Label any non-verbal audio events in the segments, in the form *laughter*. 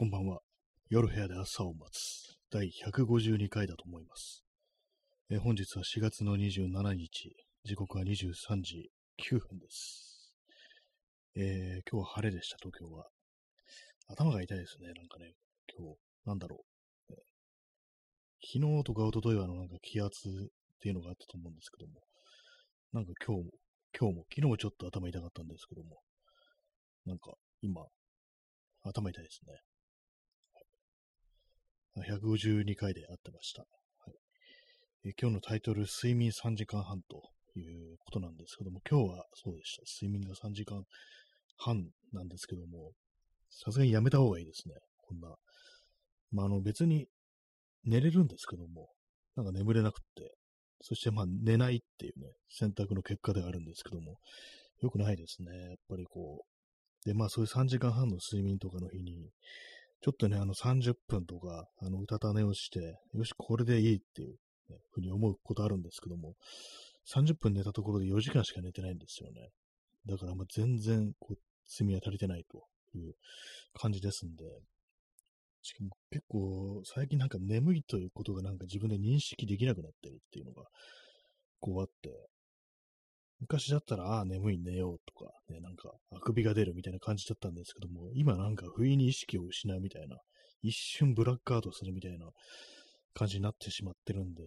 こんばんは。夜部屋で朝を待つ。第152回だと思います。え本日は4月の27日。時刻は23時9分です。えー今日は晴れでした、東京は。頭が痛いですね、なんかね。今日、なんだろう。昨日とか一昨日はあのなんか気圧っていうのがあったと思うんですけども。なんか今日も、今日も、昨日もちょっと頭痛かったんですけども。なんか今、頭痛いですね。152回で会ってました。はいえ今日のタイトル、睡眠3時間半ということなんですけども、今日はそうでした。睡眠が3時間半なんですけども、さすがにやめた方がいいですね。こんな。まあ、あの別に寝れるんですけども、なんか眠れなくって、そしてまあ寝ないっていうね、選択の結果ではあるんですけども、良くないですね。やっぱりこう。で、まあそういう3時間半の睡眠とかの日に、ちょっとね、あの30分とか、あの、うたた寝をして、よし、これでいいっていう、ね、ふうに思うことあるんですけども、30分寝たところで4時間しか寝てないんですよね。だから、ま、全然、こう、睡眠は足りてないという感じですんで、しかも結構、最近なんか眠いということがなんか自分で認識できなくなってるっていうのが、こうあって、昔だったら、ああ、眠い、寝ようとか、ね、なんか、あくびが出るみたいな感じだったんですけども、今なんか不意に意識を失うみたいな、一瞬ブラックアウトするみたいな感じになってしまってるんで、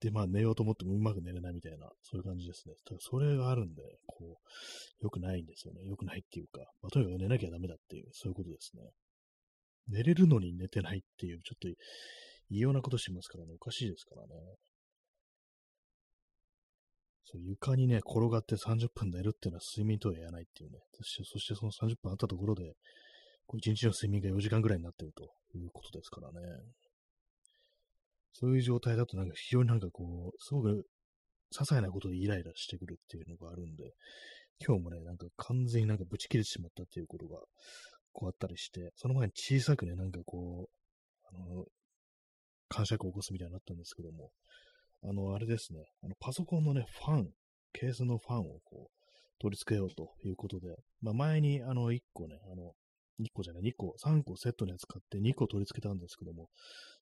で、まあ寝ようと思ってもうまく寝れないみたいな、そういう感じですね。ただそれがあるんで、こう、良くないんですよね。良くないっていうか、まあ、とにかく寝なきゃダメだっていう、そういうことですね。寝れるのに寝てないっていう、ちょっと異様なことしますからね、おかしいですからね。そう、床にね、転がって30分寝るっていうのは睡眠とは言わないっていうね。そして、そしてその30分あったところで、こう1日の睡眠が4時間ぐらいになってるということですからね。そういう状態だとなんか非常になんかこう、すごく些細なことでイライラしてくるっていうのがあるんで、今日もね、なんか完全になんかブチ切れてしまったっていうことが、こうあったりして、その前に小さくね、なんかこう、あの、感触を起こすみたいになったんですけども、あの、あれですね、あのパソコンのね、ファン、ケースのファンをこう、取り付けようということで、まあ前にあの1個ね、あの、1個じゃない、2個、3個セットのやつ買って2個取り付けたんですけども、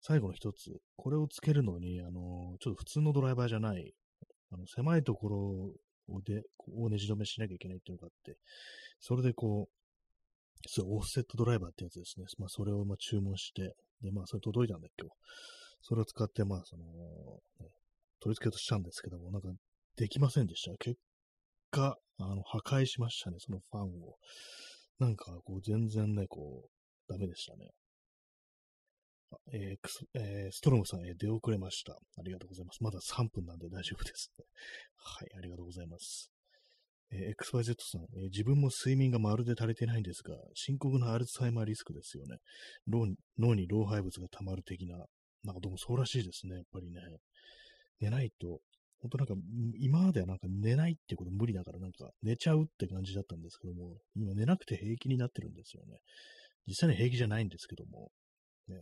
最後の1つ、これをつけるのに、あの、ちょっと普通のドライバーじゃない、あの、狭いところをで、こうネジ止めしなきゃいけないっていうのがあって、それでこう、そう、オフセットドライバーってやつですね。まあ、それをまあ注文して、で、まあ、それ届いたんだけど、それを使って、まあ、その、ね取り付けようとしたんですけども、なんか、できませんでした。結果、あの、破壊しましたね、そのファンを。なんか、こう、全然ね、こう、ダメでしたね。えークスえーストロムさん、えー出遅れました。ありがとうございます。まだ3分なんで大丈夫です、*laughs* はい、ありがとうございます。えー XYZ さん、えー自分も睡眠がまるで足りてないんですが、深刻なアルツハイマーリスクですよね。脳に脳に老廃物が溜まる的な、なんかどうもそうらしいですね、やっぱりね。寝ないと、本当なんか、今まではなんか寝ないってこと無理だから、なんか寝ちゃうって感じだったんですけども、今寝なくて平気になってるんですよね。実際に平気じゃないんですけども、ね、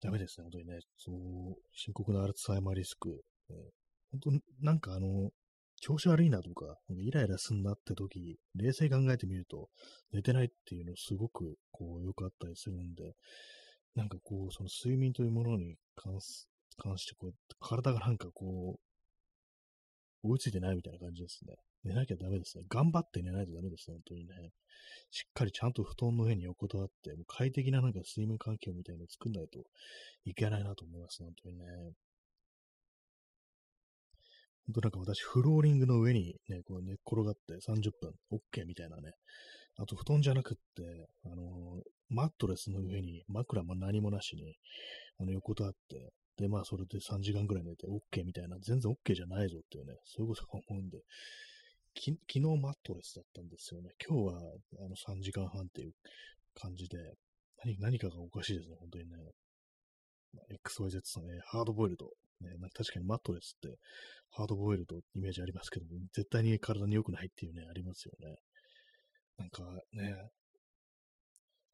ダメですね、本当にね。そう、深刻なアルツハイマーリスク。ね、本当なんかあの、調子悪いなとか、なんかイライラすんなって時、冷静考えてみると、寝てないっていうのすごく、こう、よくあったりするんで、なんかこう、その睡眠というものに関す関して、こう、体がなんかこう、追いついてないみたいな感じですね。寝なきゃダメですね。頑張って寝ないとダメですね、本当にね。しっかりちゃんと布団の上に横たわって、もう快適ななんか睡眠環境みたいなのを作んないといけないなと思います、本当にね。本当なんか私、フローリングの上にね、こう寝っ転がって30分、OK みたいなね。あと、布団じゃなくって、あのーマットレスの上に枕も何もなしに、あの、横たわって、で、まあ、それで3時間ぐらい寝て OK みたいな、全然 OK じゃないぞっていうね、そういうことが思うんで、き昨日マットレスだったんですよね。今日は、あの、3時間半っていう感じで、何何かがおかしいですね、本当にね。まあ XYZ さんね、ハードボイルド。ね、なんか確かにマットレスって、ハードボイルドイメージありますけど、絶対に体に良くないっていうね、ありますよね。なんかね、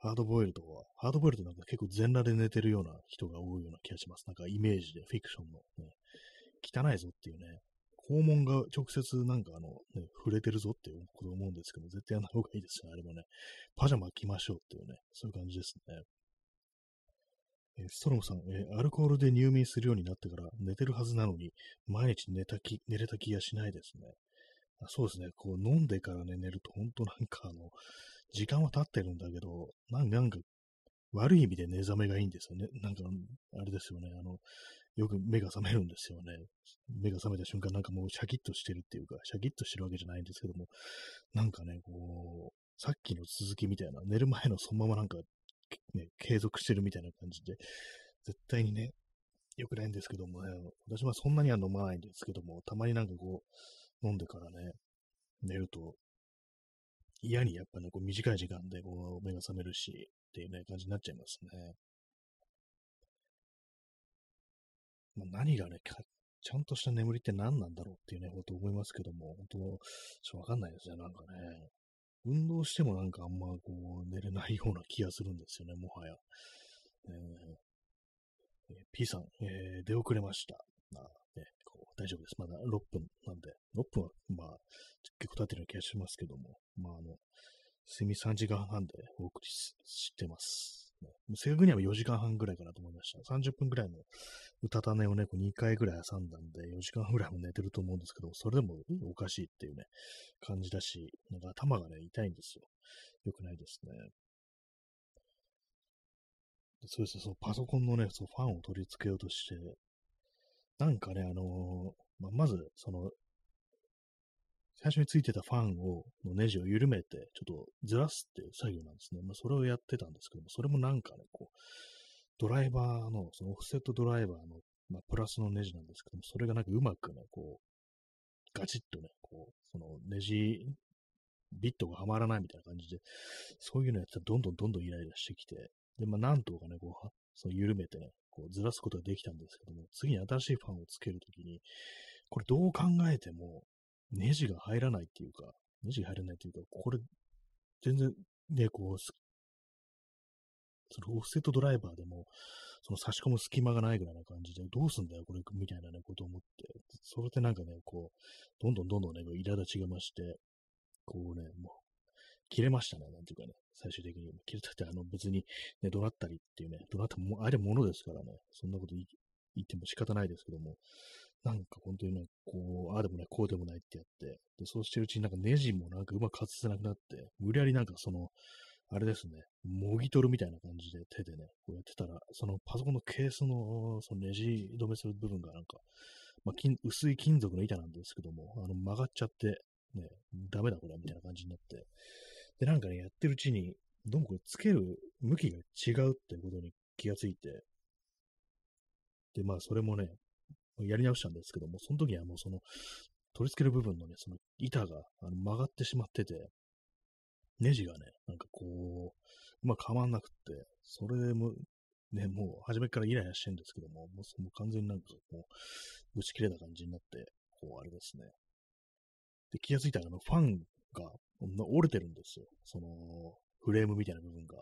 ハードボイルドは、ハードボイルドなんか結構全裸で寝てるような人が多いような気がします。なんかイメージで、フィクションの、ね、汚いぞっていうね、肛門が直接なんかあの、ね、触れてるぞっていうこと思うんですけど、絶対やんない方がいいですよ、あれもね。パジャマ着ましょうっていうね、そういう感じですね。えストロムさん、えアルコールで入眠するようになってから寝てるはずなのに、毎日寝た気、寝れた気がしないですね。あそうですね、こう飲んでからね、寝ると本当なんかあの、時間は経ってるんだけど、なんか悪い意味で寝覚めがいいんですよね。なんか、あれですよね。あの、よく目が覚めるんですよね。目が覚めた瞬間、なんかもうシャキッとしてるっていうか、シャキッとしてるわけじゃないんですけども、なんかね、こう、さっきの続きみたいな、寝る前のそのままなんか、ね、継続してるみたいな感じで、絶対にね、良くないんですけどもね、私はそんなには飲まないんですけども、たまになんかこう、飲んでからね、寝ると、嫌にやっぱね、こう短い時間でこう目が覚めるし、っていうね、感じになっちゃいますね。まあ、何がね、ちゃんとした眠りって何なんだろうっていうね、こと思いますけども、本当、ちょっとわかんないですね、なんかね。運動してもなんかあんまこう、寝れないような気がするんですよね、もはや。えー、P さん、えー、出遅れました。あ、大丈夫です。まだ6分なんで、6分は、まあ、結構経ってるような気がしますけども、まあ、あの、睡眠3時間半でお送りしてます。ね、正確には4時間半ぐらいかなと思いました。30分ぐらいのうたた寝をね、こう2回ぐらい挟んだんで、4時間ぐらいも寝てると思うんですけど、それでもおかしいっていうね、感じだし、なんか頭がね、痛いんですよ。よくないですね。そうですね、そのパソコンのね、そのファンを取り付けようとして、なんかね、あのー、まあ、まず、その、最初についてたファンを、のネジを緩めて、ちょっとずらすっていう作業なんですね。まあ、それをやってたんですけども、それもなんかね、こう、ドライバーの、そのオフセットドライバーの、まあ、プラスのネジなんですけども、それがなんかうまくね、こう、ガチッとね、こう、そのネジ、ビットがはまらないみたいな感じで、そういうのやってたらどんどんどんどんイライラしてきて、で、まあ、なんとかね、こう、その緩めてね、こうずらすことができたんですけども、次に新しいファンをつけるときに、これどう考えても、ネジが入らないっていうか、ネジが入らないっていうか、これ、全然、ね、こう、そのオフセットドライバーでも、その差し込む隙間がないぐらいな感じで、どうすんだよ、これ、みたいなね、ことを思って、それでなんかね、こう、どんどんどんどんね、苛立ちが増して、こうね、もう、切れましたね、なんていうかね、最終的に。切れたって、あの、別に、ね、怒鳴ったりっていうね、怒鳴っても、あれものですからね、そんなこと言っても仕方ないですけども、なんか本当にね、こう、ああでもない、こうでもないってやって、で、そうしてるうちになんかネジもなんかうまく外せなくなって、無理やりなんかその、あれですね、もぎ取るみたいな感じで手でね、こうやってたら、そのパソコンのケースのそのネジ止めする部分がなんか、まあ、金薄い金属の板なんですけども、あの曲がっちゃって、ね、ダメだこれ、みたいな感じになって、で、なんかね、やってるうちに、どうもこれつける向きが違うっていうことに気がついて、で、まあ、それもね、やり直したんですけども、その時はもうその、取り付ける部分のね、その板があの曲がってしまってて、ネジがね、なんかこう、まくはまんなくって、それも、ね、もう初めからイライラしてるんですけども、もうもう完全になんかこう、打ち切れた感じになって、こう、あれですね。で、気がついたらあの、ファンが折れてるんですよ。その、フレームみたいな部分が。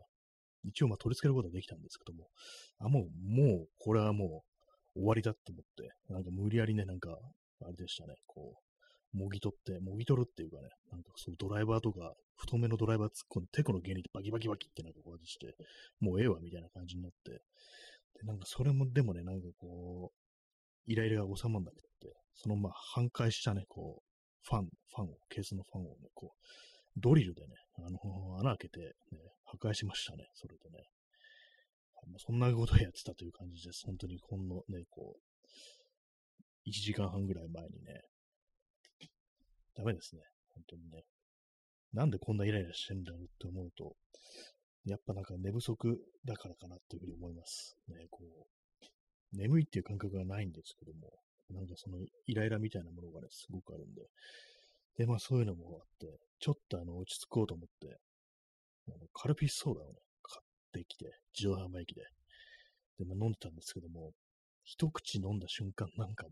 一応まあ取り付けることはできたんですけども、あ、もう、もう、これはもう、終わりだって思って、なんか無理やりね、なんか、あれでしたね、こう、もぎ取って、もぎ取るっていうかね、なんかそうドライバーとか、太めのドライバー突っ込んで、テコの原理でバキバキバキってなんかこうやってして、もうええわ、みたいな感じになって、で、なんかそれも、でもね、なんかこう、イライラが収まんなくて、そのまあ、反壊したね、こう、ファン、ファンを、ケースのファンをね、こう、ドリルでね、あの、穴開けて、ね、破壊しましたね、それでね。ま、そんなことをやってたという感じです。本当にほんのね、こう、1時間半ぐらい前にね、ダメですね。本当にね。なんでこんなイライラしてんだろうって思うと、やっぱなんか寝不足だからかなというふうに思います。ね、こう、眠いっていう感覚がないんですけども、なんかそのイライラみたいなものがね、すごくあるんで、で、まあそういうのもあって、ちょっとあの、落ち着こうと思って、あのカルピスソーダをね、買ってきて、自動販売機で。で、まあ、飲んでたんですけども、一口飲んだ瞬間なんか、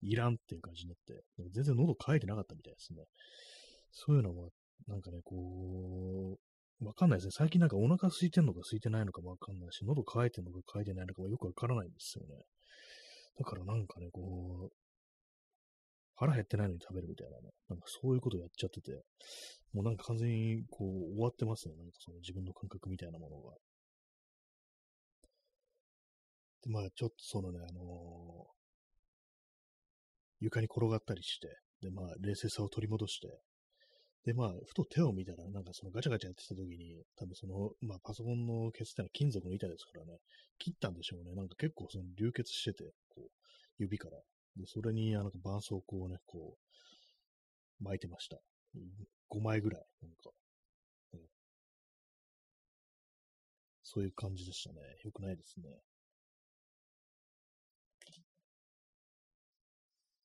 いらんっていう感じになって、全然喉乾いてなかったみたいですね。そういうのも、なんかね、こう、わかんないですね。最近なんかお腹空いてんのか空いてないのかもわかんないし、喉乾いてんのか乾いてないのかもよくわからないんですよね。だからなんかね、こう、腹減ってないのに食べるみたいなね、なんかそういうことをやっちゃってて、もうなんか完全にこう終わってますね、なんかその自分の感覚みたいなものが。で、まあちょっとそのね、あのー、床に転がったりして、で、まあ冷静さを取り戻して、で、まあ、ふと手を見たら、なんかそのガチャガチャやってた時に、多分その、まあパソコンのケツってのは金属の板ですからね、切ったんでしょうね。なんか結構その流血してて、こう、指から。で、それに、あの、絆創膏をね、こう、巻いてました。5枚ぐらい、なんか、そういう感じでしたね。よくないですね。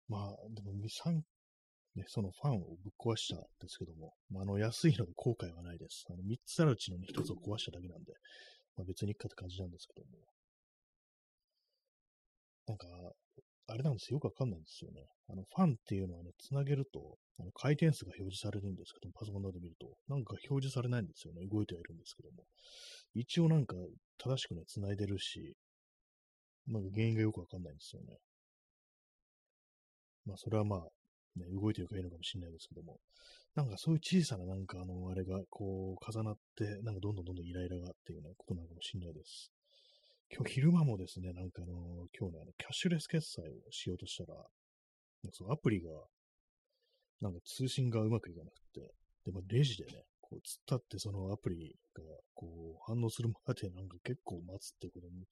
まあ、でも、3、ね、そのファンをぶっ壊したんですけども、まあ、あの、安いので後悔はないです。あの、3つあるうちの、1つを壊しただけなんで、まあ、別にいっかって感じなんですけども。なんか、あれなんですよ。よくわかんないんですよね。あの、ファンっていうのはね、つなげると、あの回転数が表示されるんですけども、パソコンなどで見ると、なんか表示されないんですよね。動いてはいるんですけども。一応なんか、正しくね、繋いでるし、なんか原因がよくわかんないんですよね。まあ、それはまあ、ね、動いてるからいいのかもしれないですけども、なんかそういう小さななんかあの、あれがこう重なって、なんかどんどんどんどんイライラがっていうね、ことなのかもしれないです。今日昼間もですね、なんかあの、今日ね、あのキャッシュレス決済をしようとしたら、なんかそのアプリが、なんか通信がうまくいかなくて、で、まあ、レジでね、こう、突っ立ってそのアプリが、こう、反応するまでなんか結構待つってことに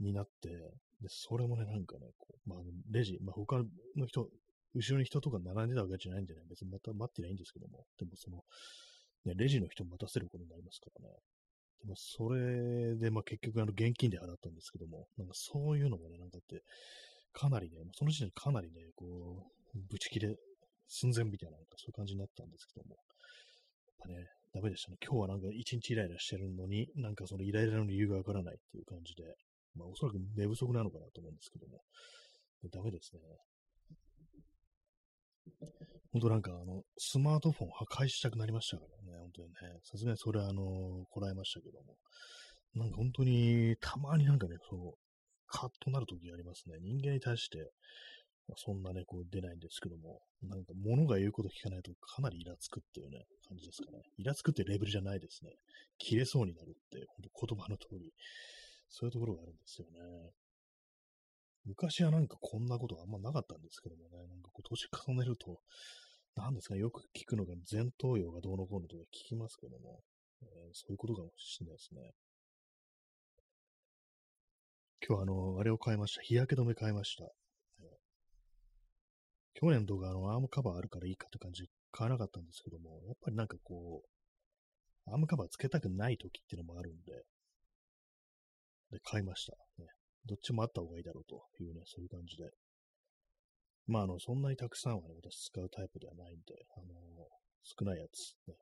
になって、で、それもね、なんかね、こう、まあ、レジ、まあ、他の人、後ろに人とか並んでたわけじゃないんでね、別にまた待ってないんですけども、でもその、ね、レジの人待たせることになりますからね。でもそれで、まあ結局あの現金で払ったんですけども、なんかそういうのもね、なんかって、かなりね、その時点でかなりね、こう、ぶち切れ寸前みたいな、なんかそういう感じになったんですけども、やっぱね、ダメでしたね。今日はなんか一日イライラしてるのに、なんかそのイライラの理由がわからないっていう感じで、まあおそらく寝不足なのかなと思うんですけども、ダメですね。本当なんかあの、スマートフォン破壊したくなりましたからね、本当にね。さすがにそれはあの、こらえましたけども。なんか本当に、たまになんかね、そう、カッとなる時がありますね。人間に対して、そんなね、こう出ないんですけども、なんか物が言うこと聞かないとかなりイラつくっていうね、感じですかね。イラつくってレベルじゃないですね。切れそうになるって、本当言葉の通り、そういうところがあるんですよね。昔はなんかこんなことあんまなかったんですけどもね、なんかこう年重ねると、なんですかね、よく聞くのが前頭葉がどうのこうのとか聞きますけども、えー、そういうことかもしれないですね。今日あの、あれを買いました。日焼け止め買いました。えー、去年とかあの、アームカバーあるからいいかって感じ買わなかったんですけども、やっぱりなんかこう、アームカバーつけたくない時っていうのもあるんで、で、買いました。ね、どっちもあった方がいいだろうというね、そういう感じで。まあ、あの、そんなにたくさんはね、私使うタイプではないんで、あのー、少ないやつ、ね、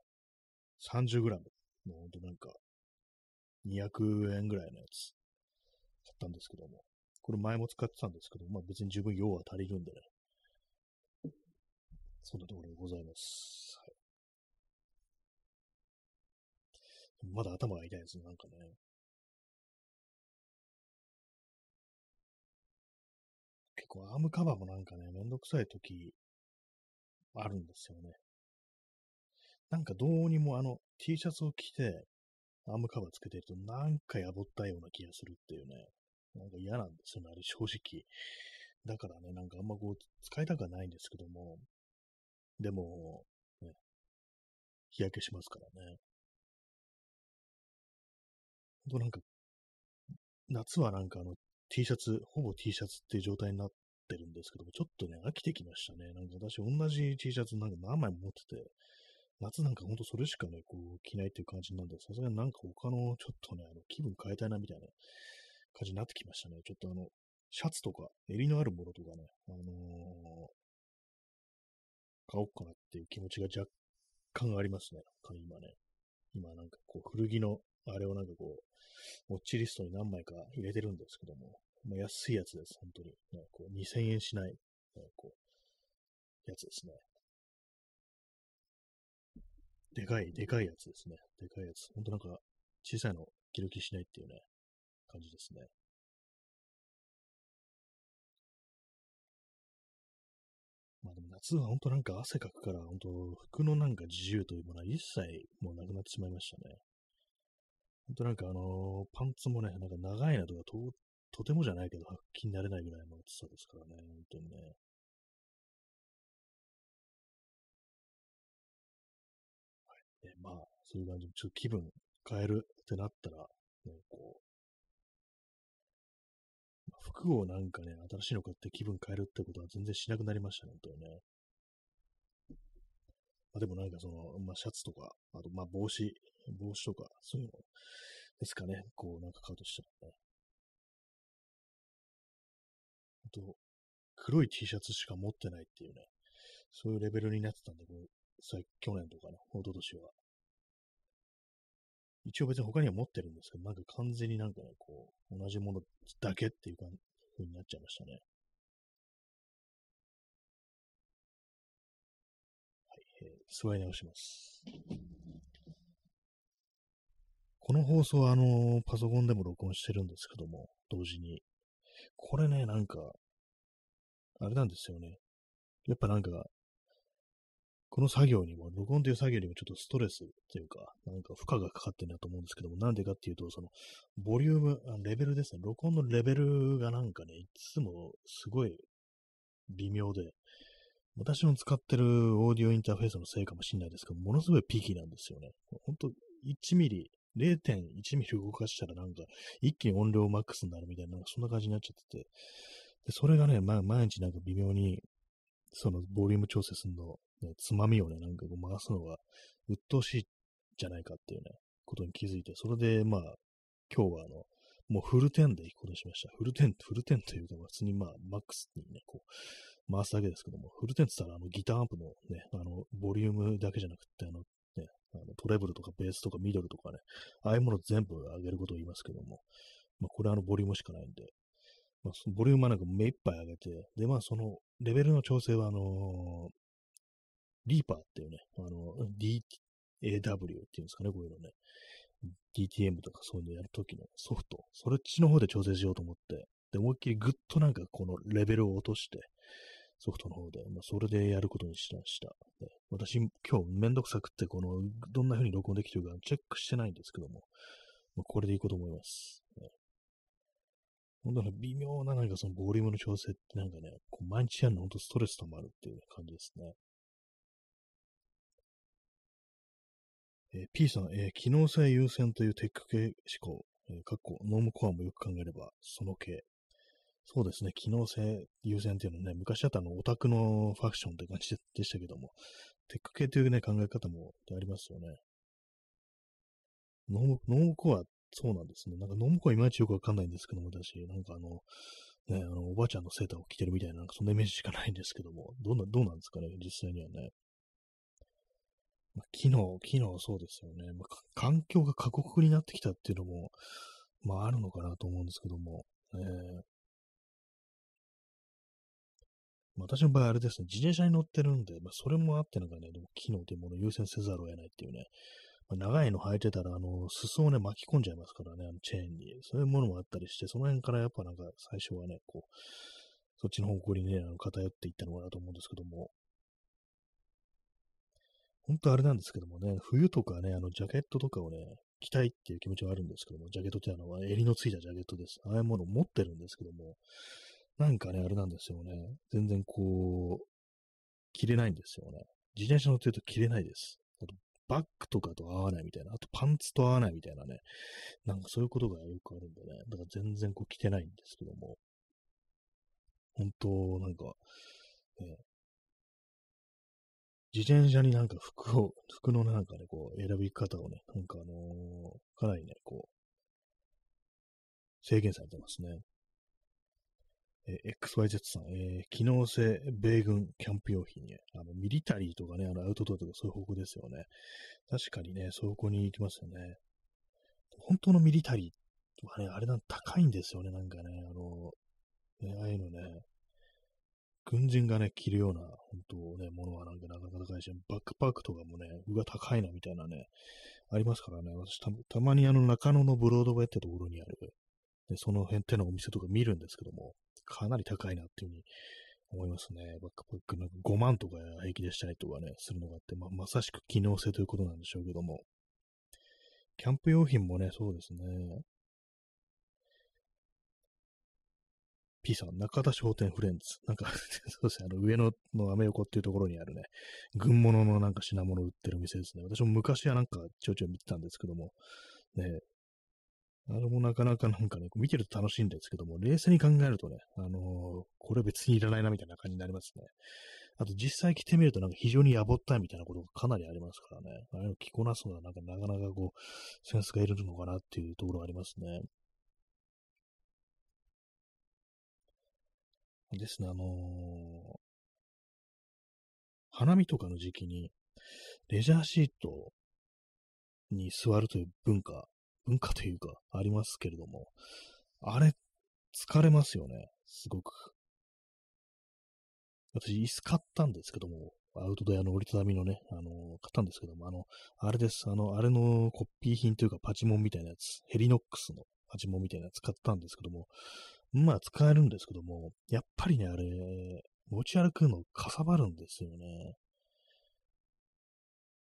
30g のほんとなんか、200円ぐらいのやつ、買ったんですけども、これ前も使ってたんですけど、まあ別に十分用は足りるんでね、そんなところでございます。はい、まだ頭が痛いですね、なんかね。結構アームカバーもなんかね、めんどくさい時あるんですよね。なんかどうにもあの T シャツを着てアームカバーつけてるとなんかやぼったような気がするっていうね。なんか嫌なんですよね、あれ正直。だからね、なんかあんまこう使いたくはないんですけども、でも、ね、日焼けしますからね。ほんとなんか、夏はなんかあの T シャツ、ほぼ T シャツっていう状態になってるんですけども、ちょっとね、飽きてきましたね。なんか私、同じ T シャツなんか何枚も持ってて、夏なんかほんとそれしかね、こう、着ないっていう感じなんで、さすがになんか他のちょっとね、あの気分変えたいなみたいな感じになってきましたね。ちょっとあの、シャツとか、襟のあるものとかね、あのー、買おうかなっていう気持ちが若干ありますね。今ね。今なんかこう、古着の、あれをなんかこう、ウォッチリストに何枚か入れてるんですけども、まあ、安いやつです、本当に。ね、こう2000円しない、ね、こう、やつですね。でかい、でかいやつですね。でかいやつ。ほんとなんか、小さいの着る気しないっていうね、感じですね。まあでも夏は本当なんか汗かくから、本当服のなんか自由というものは一切もうなくなってしまいましたね。本当なんかあのー、パンツもね、なんか長いなとかと、とてもじゃないけど、気になれないぐらいの暑さですからね、本当にね。はい。ね、まあ、そういう感じで、ちょっと気分変えるってなったら、ね、こう、服をなんかね、新しいの買って気分変えるってことは全然しなくなりましたね、本当にね。まあ、でもなんかその、まあ、シャツとか、あとまあ帽子、帽子とか、そういうのですかね、こうなんか買うとしたらね。と、黒い T シャツしか持ってないっていうね、そういうレベルになってたんで、こう去年とかね、一昨年は。一応別に他には持ってるんですけど、なんか完全になんかね、こう、同じものだけっていうか、風になっちゃいましたね。はい、えー、座り直します。この放送はあの、パソコンでも録音してるんですけども、同時に。これね、なんか、あれなんですよね。やっぱなんか、この作業にも、録音という作業にもちょっとストレスというか、なんか負荷がかかってるなと思うんですけども、なんでかっていうと、その、ボリューム、レベルですね、録音のレベルがなんかね、いつもすごい微妙で、私の使ってるオーディオインターフェースのせいかもしれないですけど、ものすごいピーキーなんですよね。ほんと、1ミリ、0.1ミリ動かしたらなんか、一気に音量マックスになるみたいな、なんかそんな感じになっちゃってて、でそれがね、まあ、毎日なんか微妙に、そのボリューム調整するの、ね、つまみをね、なんかこう回すのが鬱陶しいじゃないかっていうね、ことに気づいて、それでまあ、今日はあの、もうフルテンで行くことにしました。フルテン、フルテンというか、普通にまあ、マックスにね、こう、回すだけですけども、フルテンって言ったら、あの、ギターアンプのね、あの、ボリュームだけじゃなくて、あの、あのトレブルとかベースとかミドルとかね、ああいうもの全部上げることを言いますけども、まあ、これはあの、ボリュームしかないんで、まあ、そのボリュームはなんか目いっぱい上げて、で、まあ、その、レベルの調整は、あのー、リーパーっていうね、あの、DAW っていうんですかね、こういうのね。DTM とかそういうのやるときのソフト、それっちの方で調整しようと思って、で、思いっきりぐっとなんかこのレベルを落として、ソフトの方で、まあ、それでやることにしました。で私、今日めんどくさくって、この、どんな風に録音できてるかチェックしてないんですけども、まあ、これでいいこと思います。ね、本当に微妙ななんかそのボリュームの調整ってなんかね、こう毎日やるの本当ストレス溜まるっていう感じですね。えー、P さん、えー、機能性優先というテック系思考、えー、かっこノームコアもよく考えれば、その系。そうですね、機能性優先っていうのね、昔だったらオタクのファッションって感じでしたけども、テック系というね、考え方もありますよね。ノーム、ノームコアそうなんですね。なんか、ノームコアはいまいちよくわかんないんですけども、私、なんかあの、ね、あの、おばあちゃんのセーターを着てるみたいな、なんかそんなイメージしかないんですけども、どうな、どうなんですかね、実際にはね。まあ、機能、機能そうですよね。まあ、環境が過酷になってきたっていうのも、まあ、あるのかなと思うんですけども、えー、私の場合あれですね、自転車に乗ってるんで、まあ、それもあってなんかね、でも機能というものを優先せざるを得ないっていうね、まあ、長いの履いてたら、あの、裾をね、巻き込んじゃいますからね、あのチェーンに。そういうものもあったりして、その辺からやっぱなんか最初はね、こう、そっちの方向にね、あの偏っていったのかなと思うんですけども。本当あれなんですけどもね、冬とかね、あの、ジャケットとかをね、着たいっていう気持ちはあるんですけども、ジャケットってあの、襟のついたジャケットです。ああいうものを持ってるんですけども、なんかね、あれなんですよね。全然こう、着れないんですよね。自転車乗ってると着れないです。あと、バッグとかと合わないみたいな、あとパンツと合わないみたいなね、なんかそういうことがよくあるんでね、だから全然こう着てないんですけども、本当なんか、ね、自転車になんか服を、服のなんかね、こう選び方をね、なんかあのー、かなりね、こう、制限されてますね。え XYZ さん、えー、機能性米軍キャンプ用品ね、あの、ミリタリーとかね、あの、アウトドアとかそういう方向ですよね。確かにね、そういう方向に行きますよね。本当のミリタリーとかね、あれなん高いんですよね、なんかね、あの、ね、ああいうのね、軍人がね、着るような、本当ね、ものはなんかなかなか高いし、バックパックとかもね、うわ、高いな、みたいなね、ありますからね、私た、たまにあの中野のブロードウェイってところにある、でその辺手のお店とか見るんですけども、かなり高いなっていうふうに思いますね。バックパックなんか5万とか平気でしたりとかね、するのがあって、まあ、まさしく機能性ということなんでしょうけども。キャンプ用品もね、そうですね。P さん、中田商店フレンズ。なんか *laughs* そうですね、あの、上野のアメ横っていうところにあるね、軍物のなんか品物売ってる店ですね。私も昔はなんかちょいちょい見てたんですけども、ね、あれもなかなかなんかね、見てると楽しいんですけども、冷静に考えるとね、あのー、これ別にいらないなみたいな感じになりますね。あと実際着てみるとなんか非常にやぼったいみたいなことがかなりありますからね。あれを着こなすのはなんかなかなかこう、センスがいるのかなっていうところがありますね。ですね、あのー、花見とかの時期に、レジャーシートに座るという文化、文化というか、ありますけれども、あれ、疲れますよね、すごく。私、椅子買ったんですけども、アウトドアの折りたたみのね、あのー、買ったんですけども、あの、あれです、あの、あれのコピー品というかパチモンみたいなやつ、ヘリノックスのパチモンみたいなやつ買ったんですけども、まあ使えるんですけども、やっぱりね、あれ、持ち歩くのかさばるんですよね。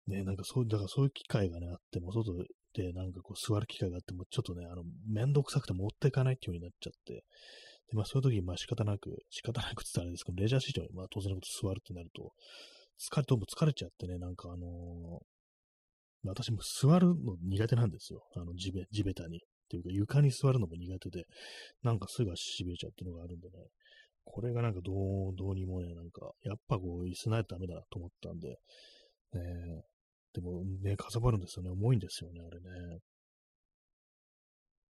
ね、なんかそう、だからそういう機会がね、あっても、外でなんかこう座る機会があっても、ちょっとね、あの、めんどくさくて持っていかないっていう風になっちゃって、で、まあそういう時、まあ仕方なく、仕方なくって言ったらあれですけど、レジャー市場にまあ当然のこと座るってなると、疲れ、どうも疲れちゃってね、なんかあのー、私も座るの苦手なんですよ。あの、地べ、地べたに。っていうか床に座るのも苦手で、なんかすぐ足痺れちゃうっていうのがあるんでね、これがなんかどう、どうにもね、なんか、やっぱこう、椅子ないとダメだなと思ったんで、ね、でもね、かさばるんですよね。重いんですよね、あれね。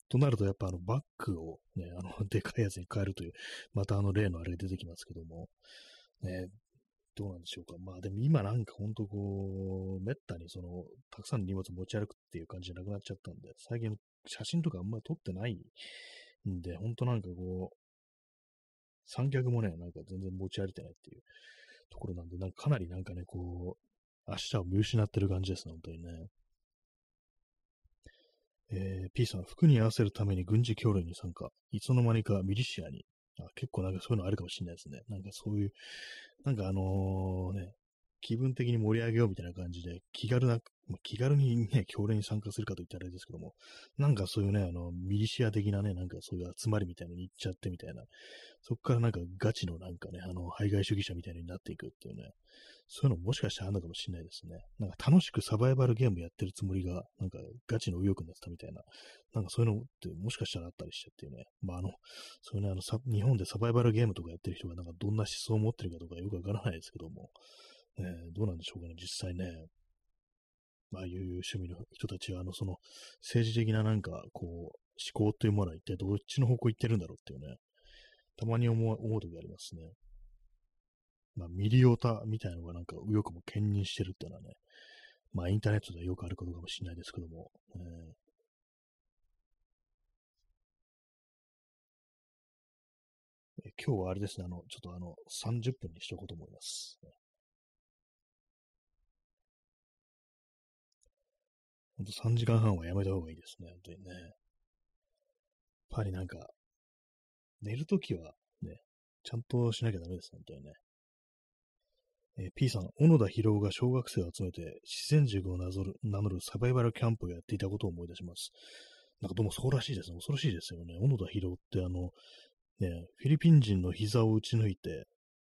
となると、やっぱあのバッグをね、あの、*laughs* でかいやつに変えるという、またあの例のあれが出てきますけども、ね、どうなんでしょうか。まあでも今なんかほんとこう、めったにその、たくさんの荷物持ち歩くっていう感じじゃなくなっちゃったんで、最近写真とかあんまり撮ってないんで、ほんとなんかこう、三脚もね、なんか全然持ち歩いてないっていうところなんで、なんかかなりなんかね、こう、明日を見失ってる感じですね、本当にね。えー、P さん、服に合わせるために軍事協力に参加。いつの間にかミリシアに。あ結構なんかそういうのあるかもしれないですね。なんかそういう、なんかあのね、気分的に盛り上げようみたいな感じで、気軽な、ま、気軽にね、協連に参加するかと言ったらあれですけども、なんかそういうね、あの、ミリシア的なね、なんかそういう集まりみたいのに行っちゃってみたいな、そこからなんかガチのなんかね、あの、排外主義者みたいになっていくっていうね、そういうのもしかしたらあるのかもしれないですね。なんか楽しくサバイバルゲームやってるつもりが、なんかガチの右翼になってたみたいな、なんかそういうのってもしかしたらあったりしてっていうね。まああの、そういうね、あの日本でサバイバルゲームとかやってる人がなんかどんな思想を持ってるかとかよくわからないですけども、ね、どうなんでしょうかね、実際ね。まあ、いう趣味の人たちは、あの、その、政治的ななんか、こう、思考というものは一体どっちの方向行ってるんだろうっていうね、たまに思う、思う時ありますね。まあ、ミリオタみたいなのがなんか右翼も兼任してるっていうのはね、まあ、インターネットでよくあることかもしれないですけども、えー。今日はあれですね、あの、ちょっとあの、30分にしようこうと思います。ほんと3時間半はやめた方がいいですね、本当にね。やっぱりなんか、寝るときはね、ちゃんとしなきゃダメです、本当にね。えー、P さん、小野田博夫が小学生を集めて、自然塾を名乗る名乗るサバイバルキャンプをやっていたことを思い出します。なんかどうもそうらしいですね。恐ろしいですよね。小野田博夫ってあの、ね、フィリピン人の膝を打ち抜いて、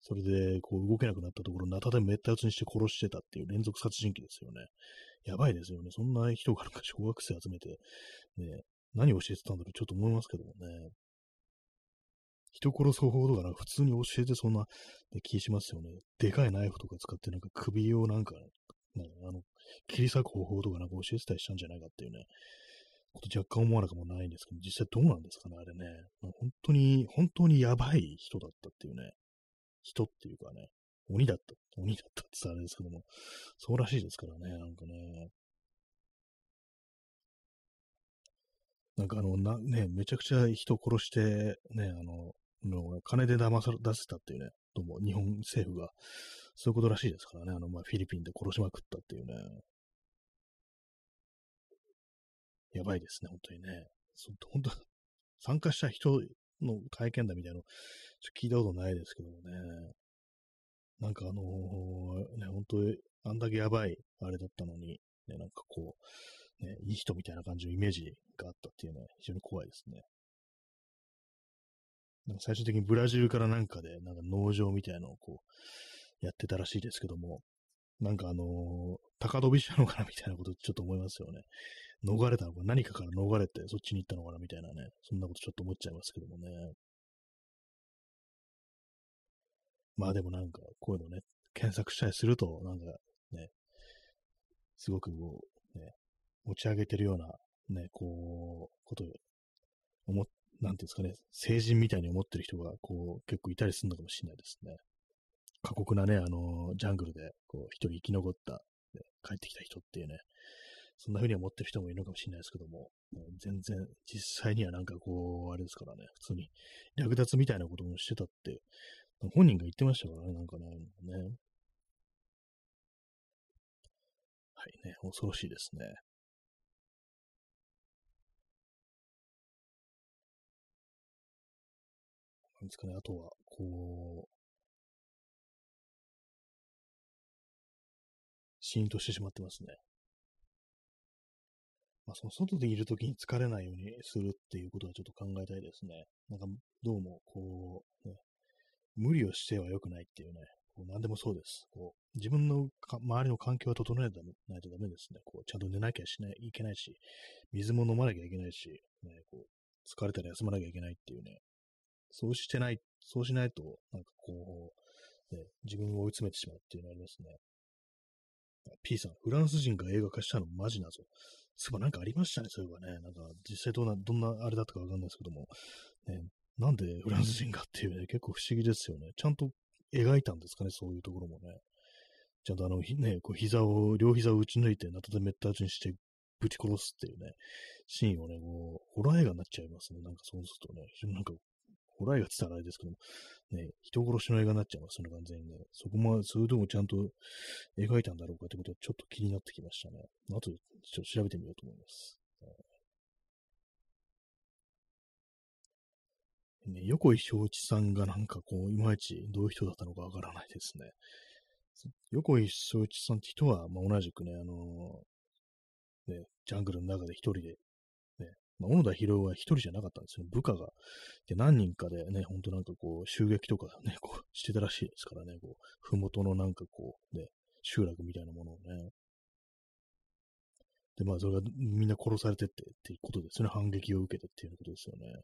それでこう動けなくなったところ、ナタでめった打ちにして殺してたっていう連続殺人鬼ですよね。やばいですよね。そんな人がなんか小学生集めて、ね、何を教えてたんだろうちょっと思いますけどもね。人殺す方法とかなんか普通に教えてそんな、気しますよね。でかいナイフとか使ってなんか首をなんか、ね、あの、切り裂く方法とかなんか教えてたりしたんじゃないかっていうね、こと若干思わなくもないんですけど、実際どうなんですかね、あれね。本当に、本当にやばい人だったっていうね。人っていうかね、鬼だった。鬼だったって言ったらあれですけども、そうらしいですからね、なんかね。なんかあの、な、ね、めちゃくちゃ人を殺して、ね、あの、の金で騙さ出せたっていうね、どうも日本政府が、そういうことらしいですからね、あの、まあ、フィリピンで殺しまくったっていうね。やばいですね、本当にね。本当参加した人の体験談みたいなの、聞いたことないですけどもね。なんかあのー、ね、本当あんだけやばいあれだったのに、ね、なんかこう、ね、いい人みたいな感じのイメージがあったっていうのは非常に怖いですね。なんか最終的にブラジルからなんかで、なんか農場みたいなのをこう、やってたらしいですけども、なんかあのー、高飛びしたのかなみたいなことちょっと思いますよね。逃れたのか、何かから逃れてそっちに行ったのかなみたいなね、そんなことちょっと思っちゃいますけどもね。まあでもなんか、こういうのね、検索したりすると、なんかね、すごくこう、ね、持ち上げてるような、ね、こう、ことを思っ、なんていうんですかね、成人みたいに思ってる人が、こう、結構いたりするのかもしれないですね。過酷なね、あの、ジャングルで、こう、一人生き残った、ね、帰ってきた人っていうね、そんな風に思ってる人もいるのかもしれないですけども、も全然、実際にはなんかこう、あれですからね、普通に略奪みたいなこともしてたって、本人が言ってましたからね、なんかね、ね。はいね、恐ろしいですね。なんですかね、あとは、こう、シーンとしてしまってますね。まあ、その外でいるときに疲れないようにするっていうことはちょっと考えたいですね。なんか、どうも、こう、ね、無理をしては良くないっていうね、こう何でもそうです。こう自分の周りの環境は整えないとダメですね。こうちゃんと寝なきゃしないいけないし、水も飲まなきゃいけないし、ね、こう疲れたら休まなきゃいけないっていうね、そうしてない、そうしないと、なんかこう、ね、自分を追い詰めてしまうっていうのありますね。P さん、フランス人が映画化したのマジなぞ。そういえばなんかありましたね、そういえばね。なんか実際どんな、どんなあれだったかわかんないですけども、ね、なんでフランス人かっていうね、結構不思議ですよね。ちゃんと描いたんですかね、そういうところもね。ちゃんとあの、ね、こう膝を、両膝を打ち抜いて、ナタでめった打ちにしてぶち殺すっていうね、シーンをね、こう、ホラー映画になっちゃいますね。なんかそうするとね、非常になんか、ホラー映画って言ったらあれですけども、ね、人殺しの映画になっちゃいますね、完全にね。そこも、それでもちゃんと描いたんだろうかってことはちょっと気になってきましたね。あと、ちょっと調べてみようと思います。ね、横井正一さんがなんかこう、いまいちどういう人だったのかわからないですね。横井正一さんって人は、まあ、同じくね、あのー、ね、ジャングルの中で一人で、ね、まあ、小野田博は一人じゃなかったんですよ。部下が、で、何人かでね、ほんとなんかこう、襲撃とかね、こう、してたらしいですからね、こう、ふもとのなんかこう、ね、集落みたいなものをね。で、まあ、それがみんな殺されてってっていうことですね。反撃を受けてっていうことですよね。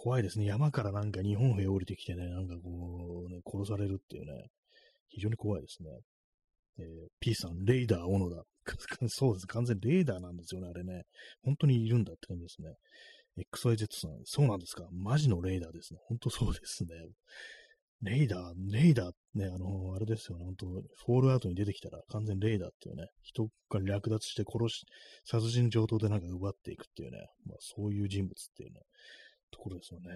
怖いですね。山からなんか日本兵降りてきてね、なんかこう、ね、殺されるっていうね、非常に怖いですね。えー、P さん、レイダー、小野田。*laughs* そうです。完全レーダーなんですよね、あれね。本当にいるんだって感じですね。XYZ さん、そうなんですか。マジのレーダーですね。本当そうですね。レイダー、レイダーね、あのー、あれですよね。本当フォールアウトに出てきたら完全レイダーっていうね、人が略奪して殺し、殺人上等でなんか奪っていくっていうね、まあそういう人物っていうね、ところですよね。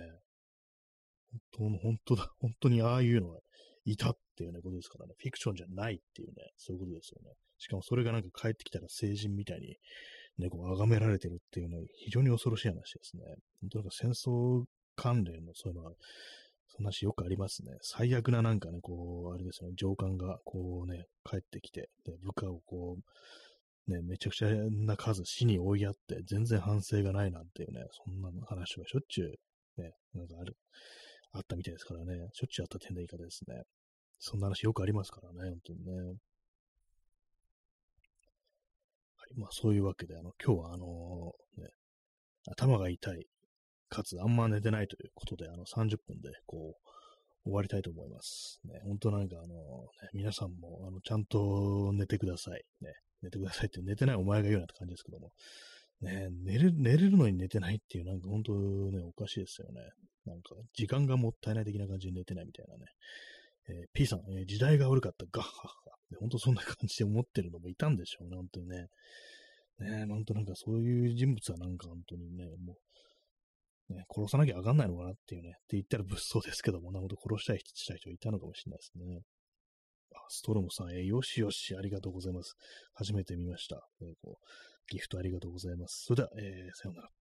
本当の、本当だ、*laughs* 本当にああいうのがいたっていうね、ことですからね、フィクションじゃないっていうね、そういうことですよね。しかもそれがなんか帰ってきたら成人みたいに、ね、こう、崇められてるっていうのは非常に恐ろしい話ですね。本当なんか戦争関連のそういうのは、そんな話よくありますね。最悪ななんかね、こう、あれですよね、上官がこうね、帰ってきて、で部下をこう、ね、めちゃくちゃな数死に追いやって、全然反省がないなんていうね、そんな話がしょっちゅう、ね、なんかある、あったみたいですからね、しょっちゅうあった点で言い方ですね。そんな話よくありますからね、本当にね。はい、まあそういうわけで、あの、今日はあのー、ね、頭が痛い、かつあんま寝てないということで、あの30分で、こう、終わりたいと思います。ね、本当なんかあの、ね、皆さんも、あの、ちゃんと寝てください。ね、寝てくださいって寝てないお前が言うなって感じですけども。ね、寝る、寝れるのに寝てないっていう、なんか本当ね、おかしいですよね。なんか、時間がもったいない的な感じで寝てないみたいなね。えー、P さん、えー、時代が悪かった、ガッハッハ。本当そんな感じで思ってるのもいたんでしょうね、本当にね。ね本当なんかそういう人物はなんか本当にね、もう、ね、殺さなきゃあかんないのかなっていうね、って言ったら物騒ですけども、なるほど殺したい人した人いたのかもしれないですね。ストロムさん、えー、よしよし、ありがとうございます。初めて見ました。えー、こうギフトありがとうございます。それでは、えー、さようなら。